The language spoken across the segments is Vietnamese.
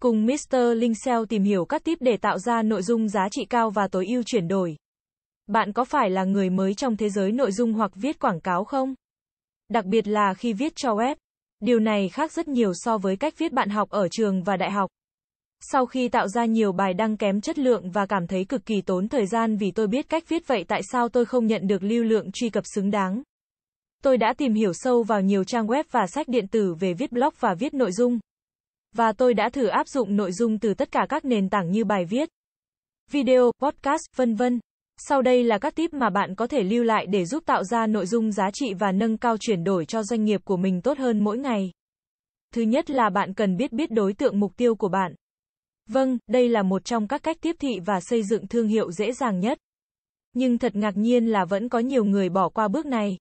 Cùng Mr. Linh SEO tìm hiểu các tip để tạo ra nội dung giá trị cao và tối ưu chuyển đổi. Bạn có phải là người mới trong thế giới nội dung hoặc viết quảng cáo không? Đặc biệt là khi viết cho web. Điều này khác rất nhiều so với cách viết bạn học ở trường và đại học. Sau khi tạo ra nhiều bài đăng kém chất lượng và cảm thấy cực kỳ tốn thời gian vì tôi biết cách viết vậy tại sao tôi không nhận được lưu lượng truy cập xứng đáng. Tôi đã tìm hiểu sâu vào nhiều trang web và sách điện tử về viết blog và viết nội dung. Và tôi đã thử áp dụng nội dung từ tất cả các nền tảng như bài viết, video, podcast, vân vân. Sau đây là các tip mà bạn có thể lưu lại để giúp tạo ra nội dung giá trị và nâng cao chuyển đổi cho doanh nghiệp của mình tốt hơn mỗi ngày. Thứ nhất là bạn cần biết biết đối tượng mục tiêu của bạn. Vâng, đây là một trong các cách tiếp thị và xây dựng thương hiệu dễ dàng nhất. Nhưng thật ngạc nhiên là vẫn có nhiều người bỏ qua bước này.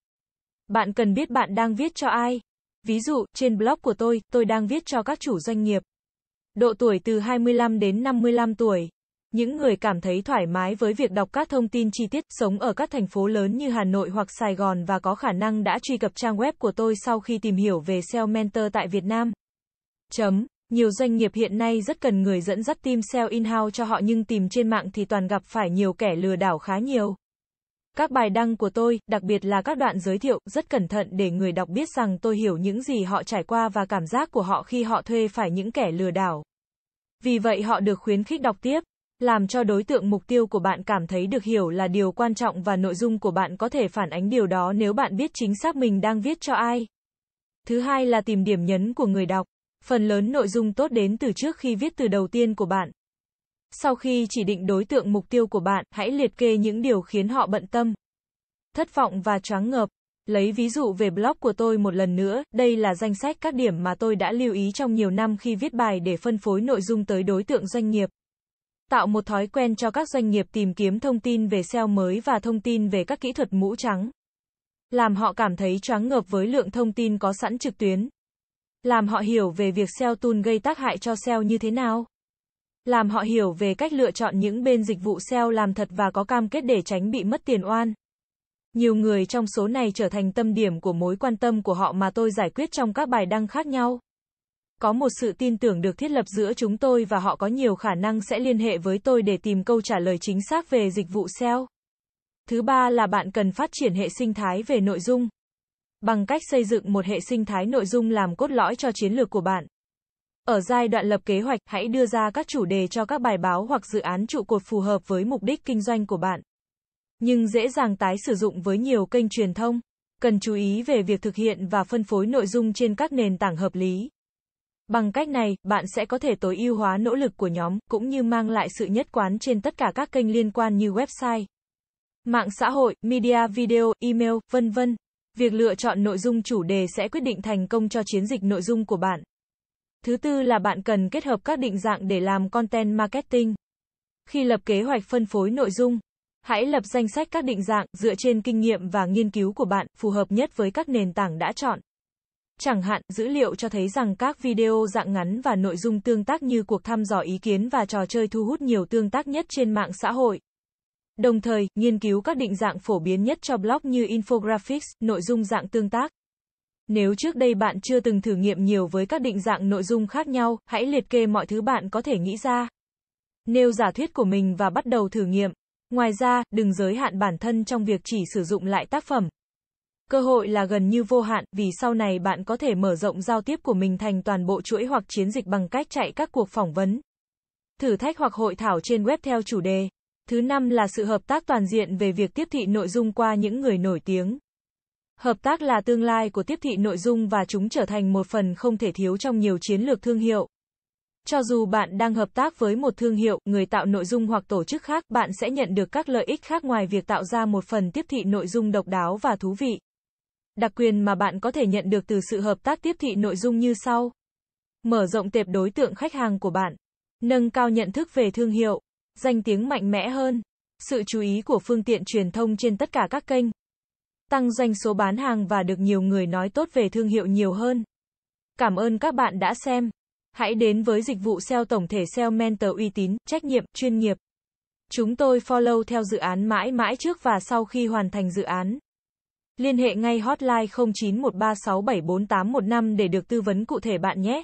Bạn cần biết bạn đang viết cho ai. Ví dụ, trên blog của tôi, tôi đang viết cho các chủ doanh nghiệp. Độ tuổi từ 25 đến 55 tuổi. Những người cảm thấy thoải mái với việc đọc các thông tin chi tiết, sống ở các thành phố lớn như Hà Nội hoặc Sài Gòn và có khả năng đã truy cập trang web của tôi sau khi tìm hiểu về SEO Mentor tại Việt Nam. Chấm. Nhiều doanh nghiệp hiện nay rất cần người dẫn dắt team SEO in-house cho họ nhưng tìm trên mạng thì toàn gặp phải nhiều kẻ lừa đảo khá nhiều. Các bài đăng của tôi, đặc biệt là các đoạn giới thiệu, rất cẩn thận để người đọc biết rằng tôi hiểu những gì họ trải qua và cảm giác của họ khi họ thuê phải những kẻ lừa đảo. Vì vậy họ được khuyến khích đọc tiếp, làm cho đối tượng mục tiêu của bạn cảm thấy được hiểu là điều quan trọng và nội dung của bạn có thể phản ánh điều đó nếu bạn biết chính xác mình đang viết cho ai. Thứ hai là tìm điểm nhấn của người đọc. Phần lớn nội dung tốt đến từ trước khi viết từ đầu tiên của bạn. Sau khi chỉ định đối tượng mục tiêu của bạn, hãy liệt kê những điều khiến họ bận tâm, thất vọng và choáng ngợp. Lấy ví dụ về blog của tôi một lần nữa, đây là danh sách các điểm mà tôi đã lưu ý trong nhiều năm khi viết bài để phân phối nội dung tới đối tượng doanh nghiệp. Tạo một thói quen cho các doanh nghiệp tìm kiếm thông tin về SEO mới và thông tin về các kỹ thuật mũ trắng. Làm họ cảm thấy choáng ngợp với lượng thông tin có sẵn trực tuyến. Làm họ hiểu về việc SEO tool gây tác hại cho SEO như thế nào. Làm họ hiểu về cách lựa chọn những bên dịch vụ SEO làm thật và có cam kết để tránh bị mất tiền oan. Nhiều người trong số này trở thành tâm điểm của mối quan tâm của họ mà tôi giải quyết trong các bài đăng khác nhau. Có một sự tin tưởng được thiết lập giữa chúng tôi và họ có nhiều khả năng sẽ liên hệ với tôi để tìm câu trả lời chính xác về dịch vụ SEO. Thứ ba là bạn cần phát triển hệ sinh thái về nội dung. Bằng cách xây dựng một hệ sinh thái nội dung làm cốt lõi cho chiến lược của bạn. Ở giai đoạn lập kế hoạch, hãy đưa ra các chủ đề cho các bài báo hoặc dự án trụ cột phù hợp với mục đích kinh doanh của bạn. Nhưng dễ dàng tái sử dụng với nhiều kênh truyền thông. Cần chú ý về việc thực hiện và phân phối nội dung trên các nền tảng hợp lý. Bằng cách này, bạn sẽ có thể tối ưu hóa nỗ lực của nhóm, cũng như mang lại sự nhất quán trên tất cả các kênh liên quan như website, mạng xã hội, media video, email, vân vân. Việc lựa chọn nội dung chủ đề sẽ quyết định thành công cho chiến dịch nội dung của bạn. Thứ tư là bạn cần kết hợp các định dạng để làm content marketing. Khi lập kế hoạch phân phối nội dung, hãy lập danh sách các định dạng dựa trên kinh nghiệm và nghiên cứu của bạn, phù hợp nhất với các nền tảng đã chọn. Chẳng hạn, dữ liệu cho thấy rằng các video dạng ngắn và nội dung tương tác như cuộc thăm dò ý kiến và trò chơi thu hút nhiều tương tác nhất trên mạng xã hội. Đồng thời, nghiên cứu các định dạng phổ biến nhất cho blog như infographics, nội dung dạng tương tác. Nếu trước đây bạn chưa từng thử nghiệm nhiều với các định dạng nội dung khác nhau, hãy liệt kê mọi thứ bạn có thể nghĩ ra. Nêu giả thuyết của mình và bắt đầu thử nghiệm. Ngoài ra, đừng giới hạn bản thân trong việc chỉ sử dụng lại tác phẩm. Cơ hội là gần như vô hạn, vì sau này bạn có thể mở rộng giao tiếp của mình thành toàn bộ chuỗi hoặc chiến dịch bằng cách chạy các cuộc phỏng vấn, thử thách hoặc hội thảo trên web theo chủ đề. Thứ năm là sự hợp tác toàn diện về việc tiếp thị nội dung qua những người nổi tiếng. Hợp tác là tương lai của tiếp thị nội dung và chúng trở thành một phần không thể thiếu trong nhiều chiến lược thương hiệu. Cho dù bạn đang hợp tác với một thương hiệu, người tạo nội dung hoặc tổ chức khác, bạn sẽ nhận được các lợi ích khác ngoài việc tạo ra một phần tiếp thị nội dung độc đáo và thú vị. Đặc quyền mà bạn có thể nhận được từ sự hợp tác tiếp thị nội dung như sau. Mở rộng tệp đối tượng khách hàng của bạn. Nâng cao nhận thức về thương hiệu. Danh tiếng mạnh mẽ hơn. Sự chú ý của phương tiện truyền thông trên tất cả các kênh. Tăng doanh số bán hàng và được nhiều người nói tốt về thương hiệu nhiều hơn. Cảm ơn các bạn đã xem. Hãy đến với dịch vụ SEO tổng thể SEO Mentor uy tín, trách nhiệm, chuyên nghiệp. Chúng tôi follow theo dự án mãi mãi trước và sau khi hoàn thành dự án. Liên hệ ngay hotline 0913674815 để được tư vấn cụ thể bạn nhé.